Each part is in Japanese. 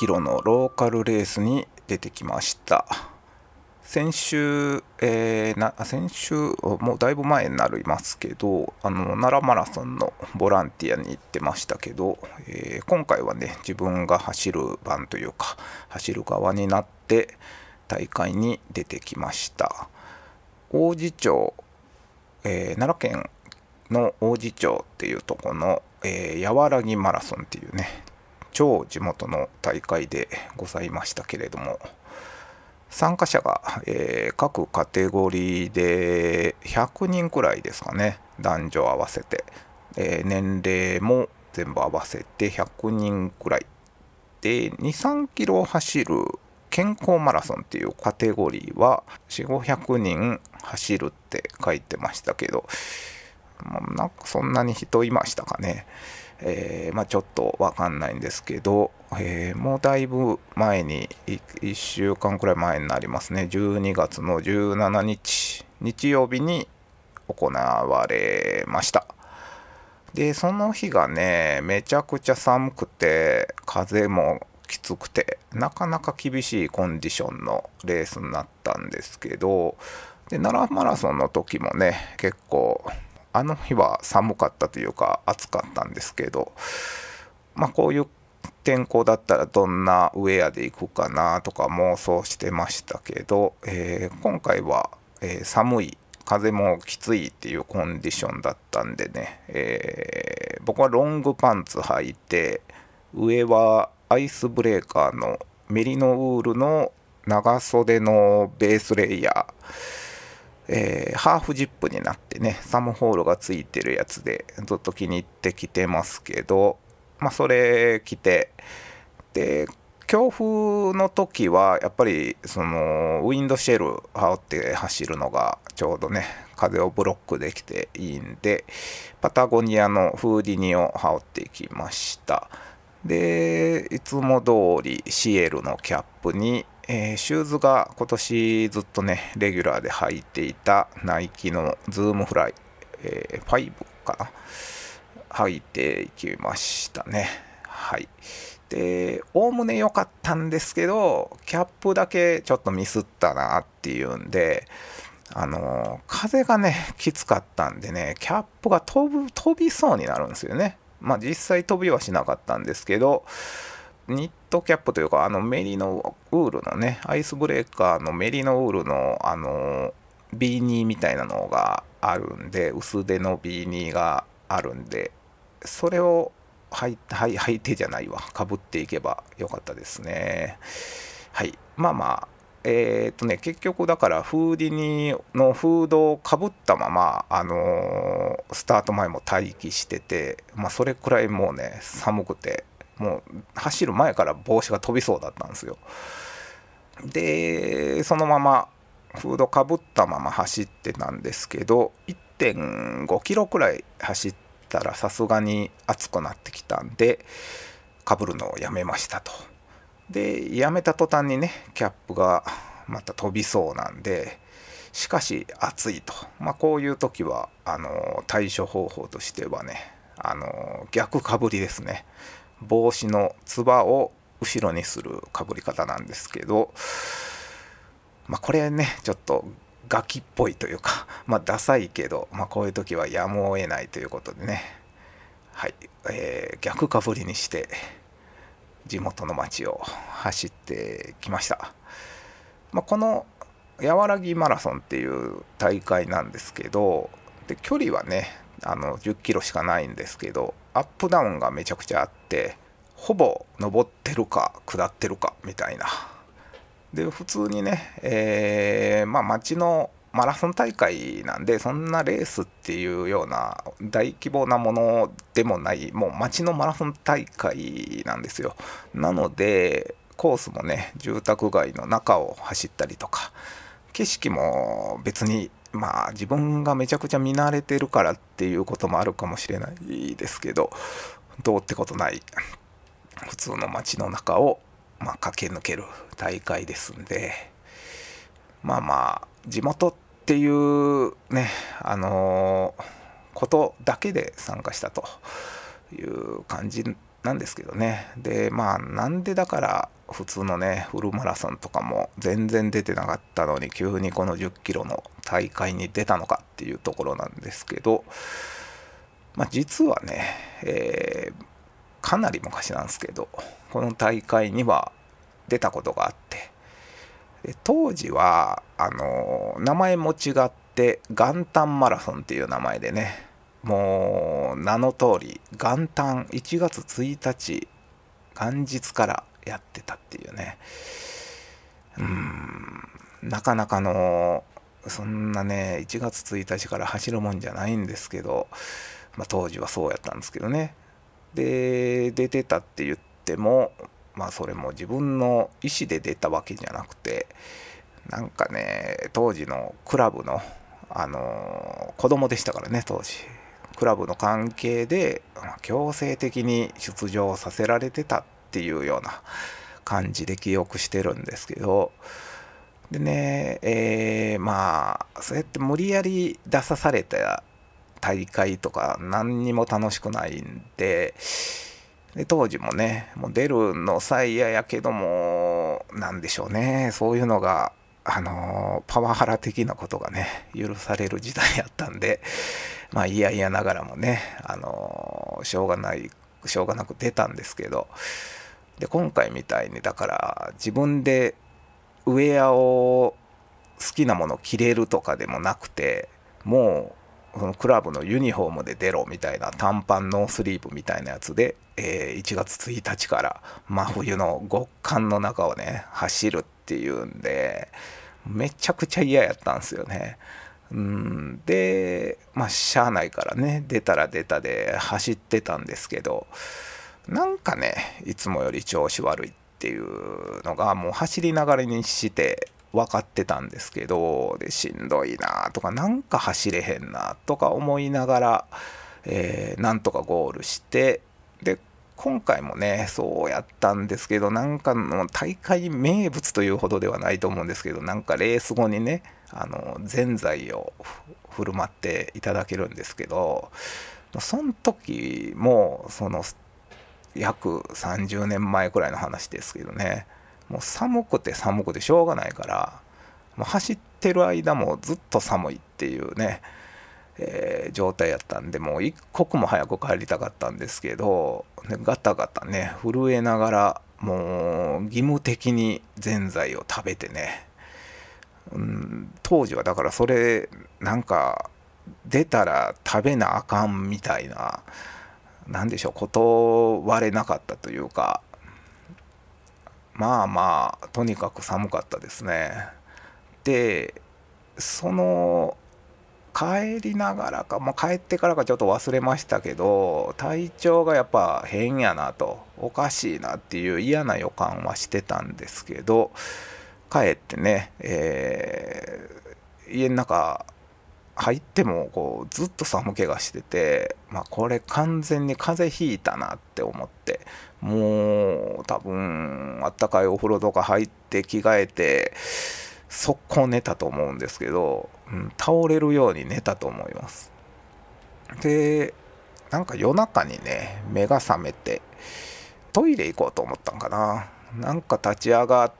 キロのローカルレースに出てきました。先週、えー、な先週もうだいぶ前になりますけどあの奈良マラソンのボランティアに行ってましたけど、えー、今回はね自分が走る番というか走る側になって大会に出てきました。王子町、えー、奈良県の王子町っていうとこの、えー、和らぎマラソンっていうね超地元の大会でございましたけれども参加者が、えー、各カテゴリーで100人くらいですかね男女合わせて、えー、年齢も全部合わせて100人くらい。で23キロ走る健康マラソンっていうカテゴリーは4500人走るって書いてましたけど、まあ、なんかそんなに人いましたかね、えー、まあ、ちょっとわかんないんですけど、えー、もうだいぶ前に1週間くらい前になりますね。12月の17日日曜日に行われました。でその日がねめちゃくちゃ寒くて風もきつくてなかなか厳しいコンディションのレースになったんですけどで奈良マラソンの時もね結構あの日は寒かったというか暑かったんですけどまあこういう天候だったらどんなウェアで行くかなとか妄想してましたけど、えー、今回は、えー、寒い風もきついっていうコンディションだったんでね、えー、僕はロングパンツ履いて上はアイスブレーカーのメリノウールの長袖のベースレイヤー、えー、ハーフジップになってねサムホールがついてるやつでずっと気に入ってきてますけどまあそれ着てで強風の時はやっぱりそのウィンドシェル羽織って走るのがちょうどね風をブロックできていいんでパタゴニアのフーディニを羽織っていきました。でいつも通り Ciele のキャップに、えー、シューズが今年ずっとねレギュラーで履いていたナイキのズームフライ、えー、5かな？履いていきましたね。はい。でおおむね良かったんですけどキャップだけちょっとミスったなっていうんであの風がねきつかったんでねキャップが飛ぶ飛びそうになるんですよね。まあ実際飛びはしなかったんですけど、ニットキャップというか、あのメリノウールのね、アイスブレーカーのメリノウールの、あの、ビーニーみたいなのがあるんで、薄手のビーニーがあるんで、それを履い履いてじゃないわ、かぶっていけばよかったですね。はい。まあまあ、えー、っとね、結局だからフーディニーのフードをかぶったまま、あのー、スタート前も待機してて、まあ、それくらいもうね寒くてもう走る前から帽子が飛びそうだったんですよ。でそのままフードかぶったまま走ってたんですけど1.5キロくらい走ったらさすがに暑くなってきたんでかぶるのをやめましたと。でやめた途端にねキャップがまた飛びそうなんでしかし暑いと、まあ、こういう時はあの対処方法としてはねあの逆かぶりですね。帽子のつばを後ろにするかぶり方なんですけど、まあ、これねちょっとガキっぽいというか、まあ、ダサいけど、まあ、こういう時はやむを得ないということでね。はい、えー、逆かぶりにして地元の町を走ってきました、まあ、この和らぎマラソンっていう大会なんですけどで距離はねあの10キロしかないんですけどアップダウンがめちゃくちゃあってほぼ登ってるか下ってるかみたいな。で普通にね、えー、まあ町のマラソン大会なんでそんなレースっていうような大規模なものでもないもう街のマラソン大会なんですよ。なのでコースもね住宅街の中を走ったりとか景色も別にまあ自分がめちゃくちゃ見慣れてるからっていうこともあるかもしれないですけどどうってことない。普通の街の中を、まあ、駆け抜ける大会ですんで。まあまあ地元っていうねあのー、ことだけで参加したという感じなんですけどね。でまあなんでだから普通のねフルマラソンとかも全然出てなかったのに急にこの1 0キロの大会に出たのかっていうところなんですけど、まあ、実はね、えー、かなり昔なんですけどこの大会には出たことがあってで当時はあの名前も違って元旦マラソンっていう名前でねもう名の通り元旦1月1日元日からやってたっていうね。うん。なかなかのそんなね1月1日から走るもんじゃないんですけど、まあ、当時はそうやったんですけどね。で出てたって言ってもまあそれも自分の意思で出たわけじゃなくてなんかね当時のクラブのあの子供でしたからね当時。クラブの関係で強制的に出場させられてたっっていうような感じで記憶してるんですけど。でね、えー、まあそうやって無理やり出さされた大会とか何にも楽しくないんで。で当時もねもう出るのさえ嫌やけども何でしょうね。そういうのがあのパワハラ的なことがね許される時代やったんで。まあ嫌々ながらもねあのしょうがないしょうがなく出たんですけど。で今回みたいにだから自分でウェアを好きなもの着れるとかでもなくてもうそのクラブのユニフォームで出ろみたいな短パンノースリーブみたいなやつで、えー、1月1日から真冬の極寒の中をね走るっていうんでめちゃくちゃ嫌やったんですよね。うんでまあしゃあないからね出たら出たで走ってたんですけどなんかねいつもより調子悪いっていうのがもう走りながらにして分かってたんですけどでしんどいなとかなんか走れへんなとか思いながら、えー、なんとかゴールしてで今回もねそうやったんですけどなんかの大会名物というほどではないと思うんですけどなんかレース後にねあのぜんざいを振る舞っていただけるんですけどその時もその約30年前くらいの話ですけどね。もう寒くて寒くてしょうがないからもう走ってる間もずっと寒いっていうね、えー、状態やったんでもう一刻も早く帰りたかったんですけど、ガタガタね震えながらもう義務的にぜんざいを食べてね、うん、当時はだからそれなんか出たら食べなあかんみたいな何でしょう断れなかったというかまあまあとにかく寒かったですね。でその帰りながらか、まあ、帰ってからかちょっと忘れましたけど体調がやっぱ変やなとおかしいなっていう嫌な予感はしてたんですけど帰ってね、えー、家の中入ってもこうずっと寒気がしてて、まあ、これ完全に風邪ひいたなって思ってもう多分あったかいお風呂とか入って着替えて速攻寝たと思うんですけど、うん、倒れるように寝たと思います。でなんか夜中にね目が覚めてトイレ行こうと思ったんかな。なんか立ち上がっ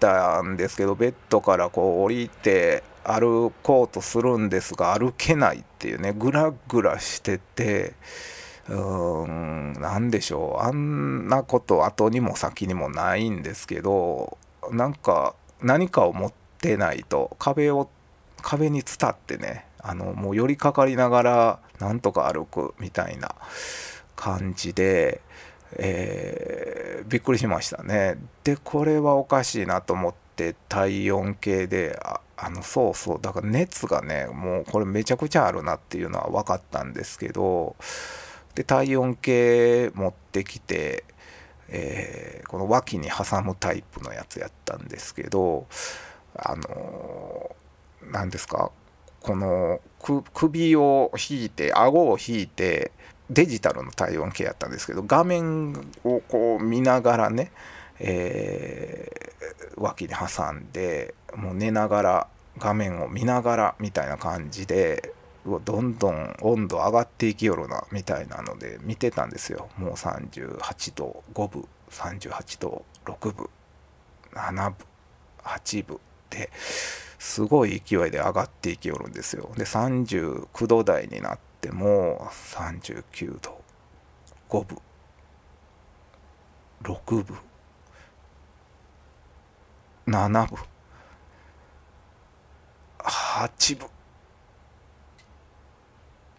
たんですけどベッドからこう降りて歩こうとするんですが歩けないっていうねぐらぐらしててうーん何でしょう。あんなこと後にも先にもないんですけどなんか何かを持ってないと壁を壁に伝ってねあのもう寄りかかりながらなんとか歩くみたいな感じで、えー、びっくりしましたね。でこれはおかしいなと思って体温計であのそうそう。だから熱がねもうこれめちゃくちゃあるなっていうのは分かったんですけどで体温計持ってきて、えー、この脇に挟むタイプのやつやったんですけどあの何ですか？この首を引いて顎を引いてデジタルの体温計やったんですけど画面をこう見ながらねえー、脇に挟んでもう寝ながら画面を見ながらみたいな感じでどんどん温度上がっていきよるなみたいなので見てたんですよ。もう38度5分38度6分7分8分ってすごい勢いで上がっていきよるんですよ。で39度台になっても39度5分6分7分8分。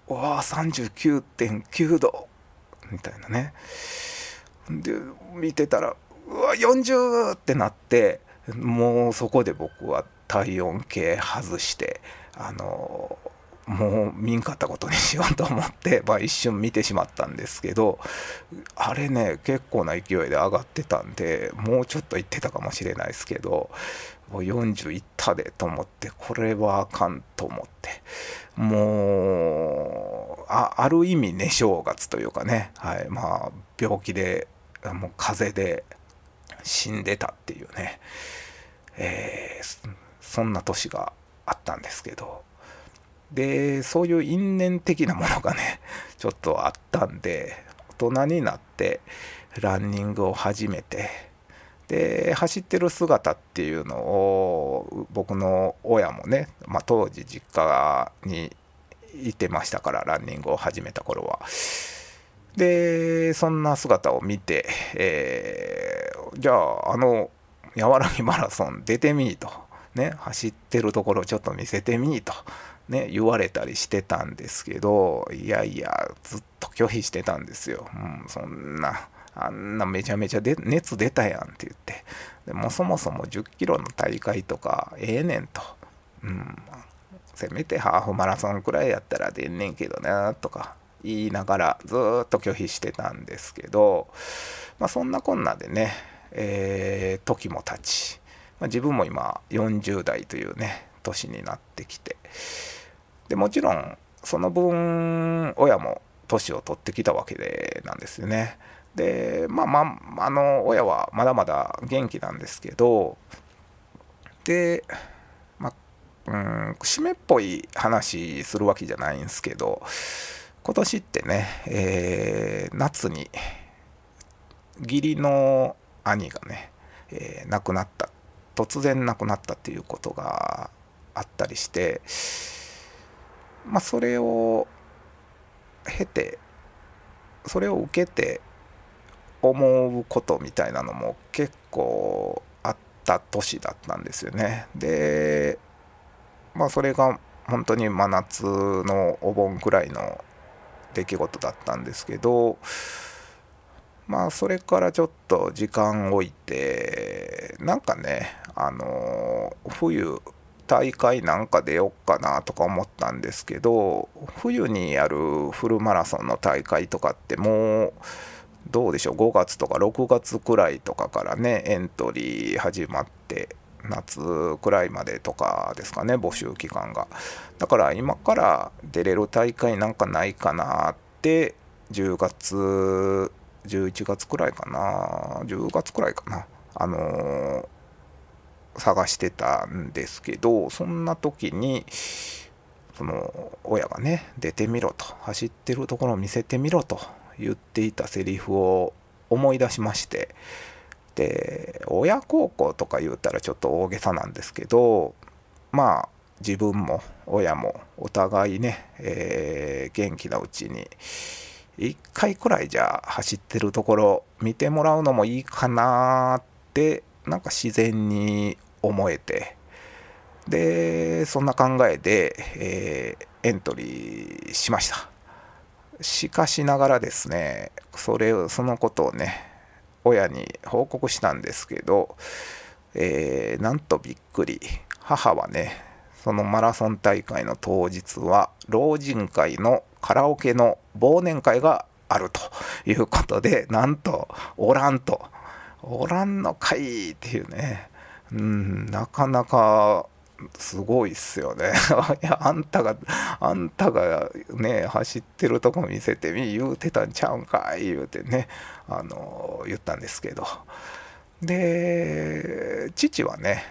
わあ39.9度。みたいなね。で見てたらうわ40ってなってもうそこで僕は体温計外してあのもう見んかったことにしようと思って、まあ、一瞬見てしまったんですけどあれね結構な勢いで上がってたんでもうちょっと行ってたかもしれないですけどもう40いったでと思ってこれはあかんと思ってもうある意味ね正月というかね、はいまあ、病気でもう風邪で死んでたっていうね、えー、そんな年があったんですけどでそういう因縁的なものがね ちょっとあったんで大人になってランニングを始めてで走ってる姿っていうのを僕の親もね、まあ、当時実家にいてましたからランニングを始めた頃は。でそんな姿を見て、えー、じゃああの和らぎマラソン出てみいと、ね、走ってるところちょっと見せてみいと、ね、言われたりしてたんですけどいやいやずっと拒否してたんですよ、うん、そんなあんなめちゃめちゃで熱出たやんって言って。でもそもそも10キロの大会とかええねんと、うん、せめてハーフマラソンくらいやったら出んねんけどなとか言いながらずっと拒否してたんですけど、まあ、そんなこんなでね、えー、時も経ち、まあ、自分も今40代というね年になってきて。でもちろんその分親も年を取ってきたわけでなんですよね。でまあまあの親はまだまだ元気なんですけどでまあうん節目っぽい話するわけじゃないんですけど今年ってね、えー、夏に義理の兄がね、えー、亡くなった突然亡くなったっていうことがあったりしてまあそれを経てそれを受けて思うことみたいなのも結構あった年だったんですよね。でまあそれが本当に真夏のお盆くらいの出来事だったんですけどまあそれからちょっと時間を置いてなんかねあの冬大会なんか出よっかなとか思ったんですけど冬にやるフルマラソンの大会とかってもうどうでしょう5月とか6月くらいとかからねエントリー始まって夏くらいまでとかですかね募集期間が。だから今から出れる大会なんかないかなって10月11月くらいかな。10月くらいかな。あのー、探してたんですけどそんな時にその親がね出てみろと走ってるところを見せてみろと言っていたセリフを思い出しましてで親孝行とか言うたらちょっと大げさなんですけどまあ自分も親もお互いね、えー、元気なうちに1回くらいじゃあ走ってるところ見てもらうのもいいかなってなんか自然に思えてでそんな考えで、えー、エントリーしました。しかしながらですねそれをそのことをね親に報告したんですけど、えー、なんとびっくり。母はねそのマラソン大会の当日は老人会のカラオケの忘年会があるということでなんとおらんとおらんのかいっていうね。うんなかなかすごいっすよね。いやあんたがあんたがね走ってるとこ見せてみ言うてたんちゃうんかい言うてねあの言ったんですけど。で父はね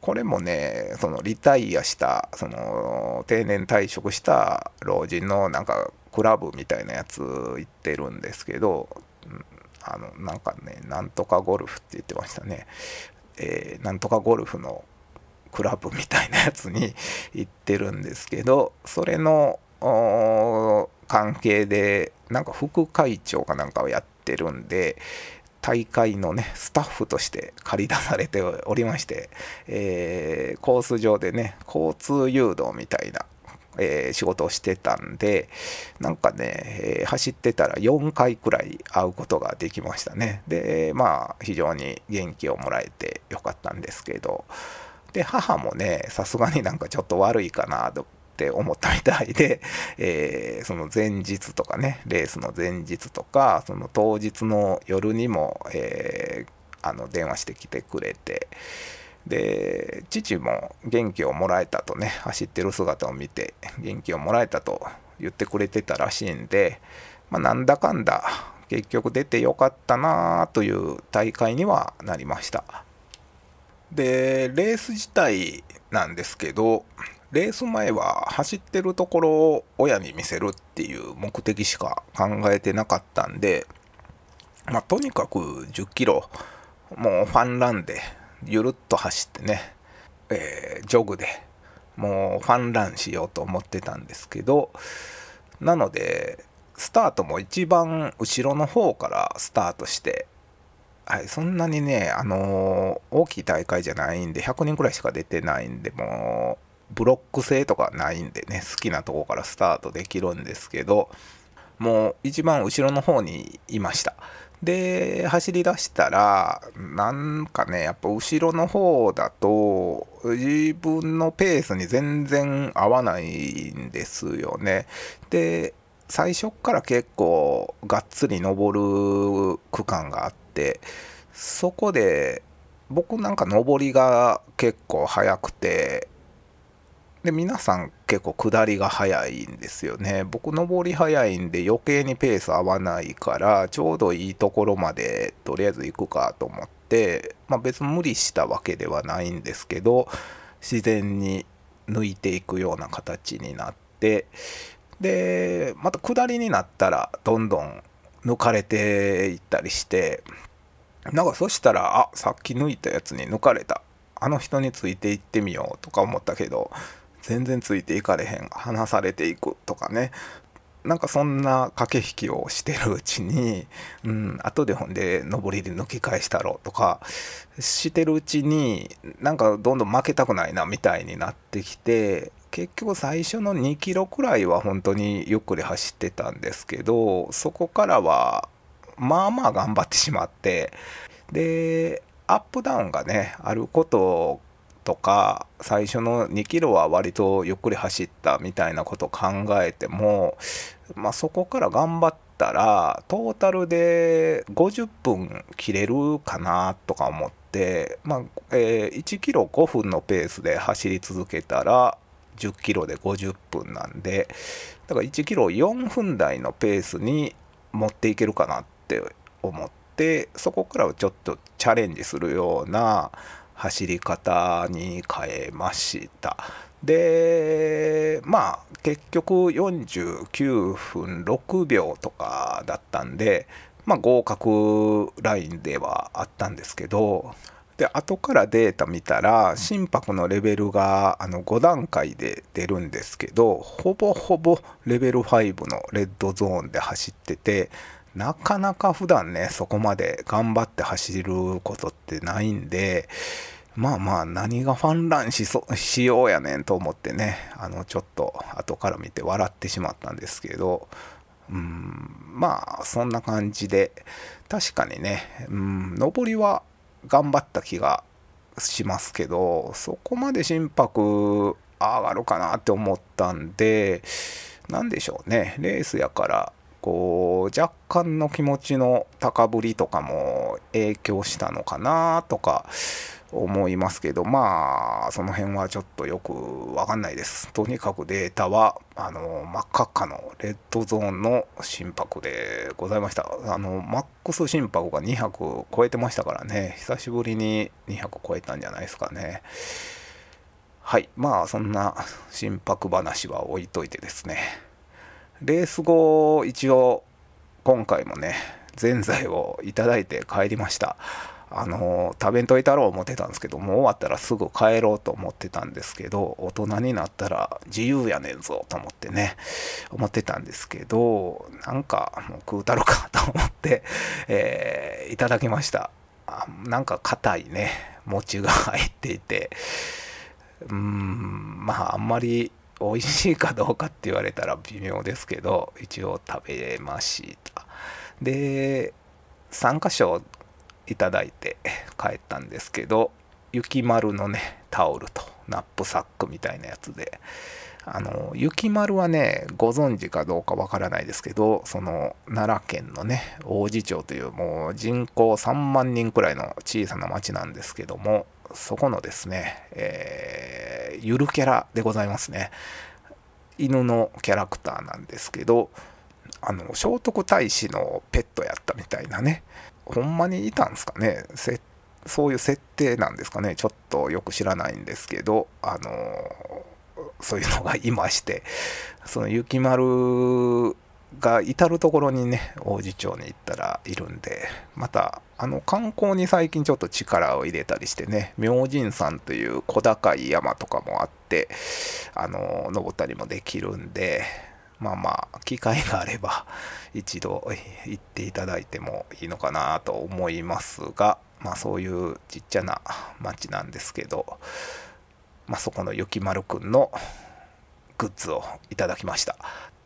これもねそのリタイアしたその定年退職した老人のなんかクラブみたいなやつ行ってるんですけど、あのなんかねなんとかゴルフって言ってましたね、えー、なんとかゴルフのクラブみたいなやつに 行ってるんですけどそれの関係でなんか副会長かなんかをやってるんで大会のねスタッフとして借り出されておりまして、えー、コース上でね交通誘導みたいな、えー、仕事をしてたんでなんかね、えー、走ってたら4回くらい会うことができましたね。でまあ非常に元気をもらえてよかったんですけど。で母もねさすがになんかちょっと悪いかなとって思ったみたいで、えー、その前日とかねレースの前日とかその当日の夜にも、えー、あの電話してきてくれてで父も元気をもらえたとね走ってる姿を見て元気をもらえたと言ってくれてたらしいんで、まあ、なんだかんだ結局出てよかったなという大会にはなりました。でレース自体なんですけどレース前は走ってるところを親に見せるっていう目的しか考えてなかったんで、まあ、とにかく10キロ、もうファンランでゆるっと走ってね、えー、ジョグでもうファンランしようと思ってたんですけど、なので、スタートも一番後ろの方からスタートして、はい、そんなにね、あのー、大きい大会じゃないんで、100人くらいしか出てないんで、もう、ブロック制とかないんでね好きなとこからスタートできるんですけどもう一番後ろの方にいました。で走り出したらなんかねやっぱ後ろの方だと自分のペースに全然合わないんですよね。で最初から結構がっつり登る区間があってそこで僕なんか登りが結構速くてで皆さん結構下りが速いんですよね。僕上り速いんで余計にペース合わないからちょうどいいところまでとりあえず行くかと思ってまあ別に無理したわけではないんですけど自然に抜いていくような形になってでまた下りになったらどんどん抜かれていったりしてなんかそしたらあさっき抜いたやつに抜かれた。あの人についていってみようとか思ったけど全然ついていかれへん離されていくとかね。なんかそんな駆け引きをしてるうちに、うん、後でほんで上りで抜き返したろうとかしてるうちになんかどんどん負けたくないなみたいになってきて結局最初の2キロくらいは本当にゆっくり走ってたんですけどそこからはまあまあ頑張ってしまってでアップダウンがねあることとか最初の2キロは割とゆっくり走ったみたいなことを考えても、まあ、そこから頑張ったらトータルで50分切れるかなとか思って、まあえー、1キロ5分のペースで走り続けたら10キロで50分なんでだから1キロ4分台のペースに持っていけるかなって思ってそこからはちょっとチャレンジするような走り方に変えました。でまあ結局49分6秒とかだったんでまあ合格ラインではあったんですけどで後からデータ見たら心拍のレベルがあの5段階で出るんですけどほぼほぼレベル5のレッドゾーンで走っててなかなか普段ね、そこまで頑張って走ることってないんで、まあまあ何がファンランしそしようやねんと思ってね、あのちょっと後から見て笑ってしまったんですけど、うん、まあそんな感じで、確かにね、うん、上りは頑張った気がしますけど、そこまで心拍上がるかなって思ったんで、何でしょうね、レースやからこう若干の気持ちの高ぶりとかも影響したのかなとか思いますけどまあその辺はちょっとよく分かんないです。とにかくデータはあの真っ赤っかのレッドゾーンの心拍でございました。あのマックス心拍が200超えてましたからね。久しぶりに200超えたんじゃないですかね。はい。まあそんな心拍話は置いといてですね。レース後一応今回もねぜんざいをいただいて帰りました。あの食べんといたろう思ってたんですけどもう終わったらすぐ帰ろうと思ってたんですけど大人になったら自由やねんぞと思ってね思ってたんですけどなんかもう食うたろかと思って、えー、いただきました。なんか硬いね餅が入っていて。うーんまああんまり美味しいかどうかって言われたら微妙ですけど一応食べました。で3箇所いただいて帰ったんですけど雪丸のねタオルとナップサックみたいなやつであの雪丸はねご存知かどうかわからないですけどその奈良県のね王寺町というもう人口3万人くらいの小さな町なんですけどもそこのですね、えー、ゆるキャラでございますね。犬のキャラクターなんですけどあの聖徳太子のペットやったみたいなね。ほんまにいたんですかね？そういう設定なんですかね？ちょっとよく知らないんですけどあのそういうのがいましてその雪丸が至る所にね王子町に行ったらいるんでまたあの観光に最近ちょっと力を入れたりしてね明神山という小高い山とかもあってあの登ったりもできるんでまあまあ機会があれば一度行っていただいてもいいのかなと思いますがまあそういうちっちゃな町なんですけど、まあ、そこの雪丸くんのグッズをいただきました。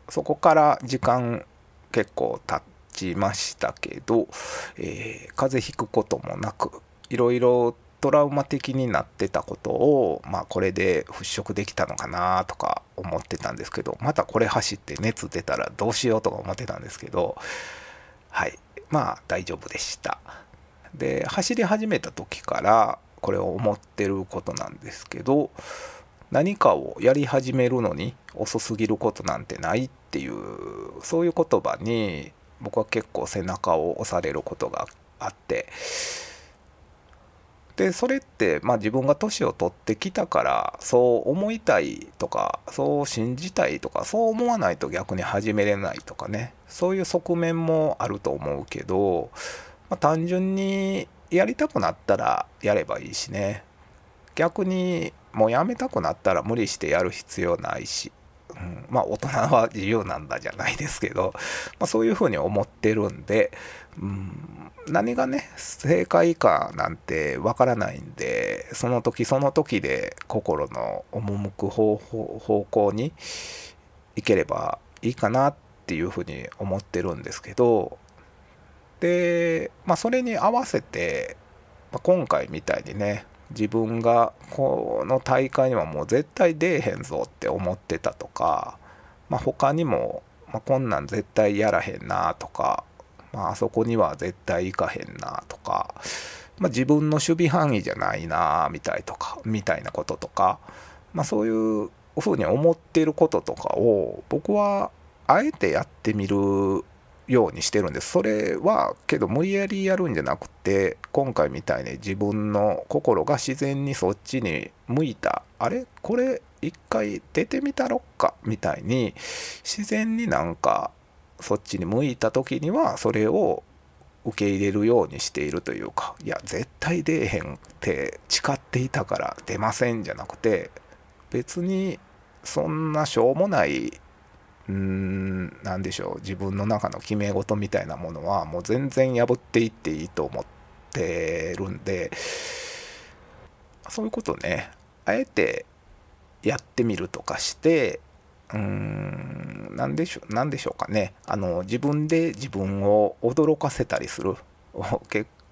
そこから時間結構経ちましたけど、えー、風邪ひくこともなくいろいろトラウマ的になってたことを、まあ、これで払拭できたのかなとか思ってたんですけどまたこれ走って熱出たらどうしようとか思ってたんですけどはいまあ大丈夫でした。で走り始めた時からこれを思ってることなんですけど何かをやり始めるのに遅すぎることなんてないっていうそういう言葉に僕は結構背中を押されることがあって。でそれって、まあ、自分が年を取ってきたからそう思いたいとかそう信じたいとかそう思わないと逆に始めれないとかね。そういう側面もあると思うけど、まあ、単純にやりたくなったらやればいいしね。逆にもうやめたくなったら無理してやる必要ないし、うん、まあ大人は自由なんだじゃないですけど、まあ、そういうふうに思ってるんで、うん、何がね正解かなんてわからないんでその時その時で心の赴く方方向に行ければいいかなっていうふうに思ってるんですけどでまあそれに合わせて、まあ、今回みたいにね自分がこの大会にはもう絶対出えへんぞって思ってたとか、まあ、他にも、まあ、こんなん絶対やらへんなとかまあ、そこには絶対行かへんなとか、まあ、自分の守備範囲じゃないなみたいとかみたいなこととか、まあ、そういうふうに思ってることとかを僕はあえてやってみるようにしてるんです。それはけど無理やりやるんじゃなくて今回みたいに自分の心が自然にそっちに向いた。あれ？これ一回出てみたろっか？みたいに自然になんかそっちに向いた時にはそれを受け入れるようにしているというかいや絶対出えへんって誓っていたから出ませんじゃなくて別にそんなしょうもないうーん何でしょう。自分の中の決め事みたいなものはもう全然破っていっていいと思ってるんでそういうことね。あえてやってみるとかしてうーん何でしょう何でしょうかね。あの自分で自分を驚かせたりする。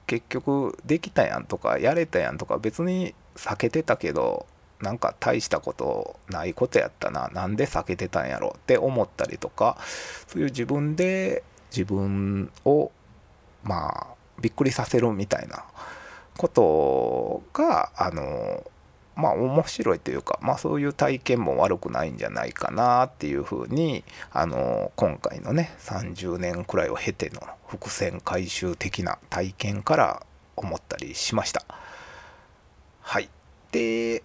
結局できたやんとかやれたやんとか別に避けてたけどなんか大したことないことやったななんで避けてたんやろって思ったりとかそういう自分で自分をまあびっくりさせるみたいなことがあのまあ面白いというか、まあ、そういう体験も悪くないんじゃないかなっていうふうにあの今回のね30年くらいを経ての伏線回収的な体験から思ったりしました。はいで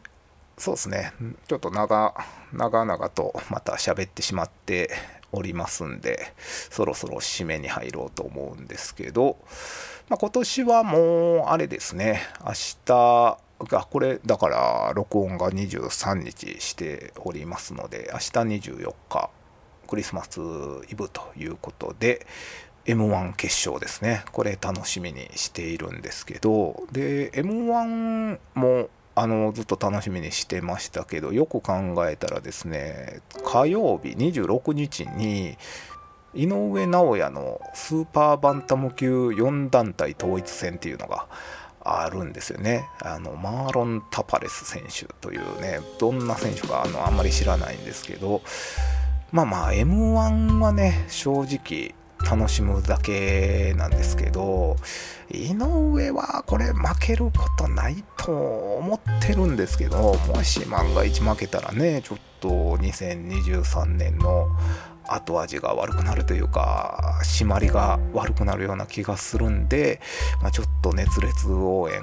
そうですね。ちょっと長長々とまた喋ってしまっておりますんでそろそろ締めに入ろうと思うんですけど、まあ、今年はもうあれですね。明日がこれだから録音が23日しておりますので明日24日クリスマスイブということで m 1決勝ですね。これ楽しみにしているんですけどで m 1もあのずっと楽しみにしてましたけどよく考えたらですね火曜日26日に井上尚弥のスーパーバンタム級4団体統一戦っていうのがあるんですよね。あのマーロン・タパレス選手というねどんな選手かあのあんまり知らないんですけどまあまあ m 1はね正直楽しむだけなんですけど井上はこれ負けることないと思ってるんですけどもし万が一負けたらねちょっと2023年の後味が悪くなるというか締まりが悪くなるような気がするんで、まあ、ちょっと熱烈応援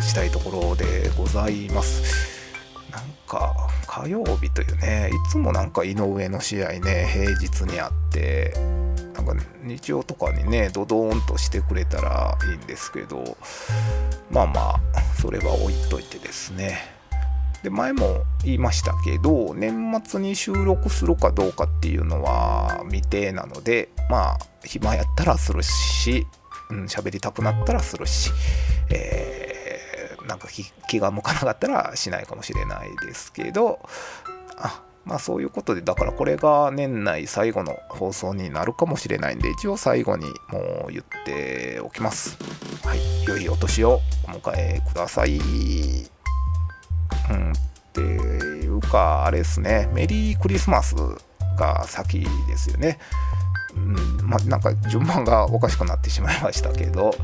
したいところでございます。なんか火曜日というねいつもなんか井上の試合ね平日にあってなんか日曜とかにねドドーンとしてくれたらいいんですけどまあまあそれは置いといてですね。で前も言いましたけど年末に収録するかどうかっていうのは未定なのでまあ暇やったらするし喋、うん、りたくなったらするし、えー、なんか気が向かなかったらしないかもしれないですけどあまあそういうことでだからこれが年内最後の放送になるかもしれないんで一応最後にもう言っておきます。はい、良いお年をお迎えください。うん、っていうかあれですねメリークリスマスが先ですよね。うんまあ、なんか順番がおかしくなってしまいましたけど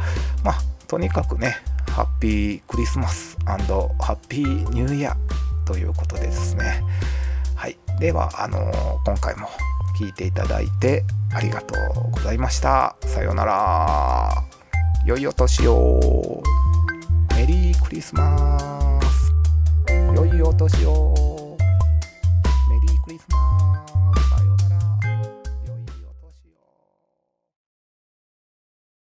まあとにかくねハッピークリスマスハッピーニューイヤーということでですね。はい。ではあの、今回も聞いていただいてありがとうございました。さようなら。良いお年を。メリークリスマス。良いお年を。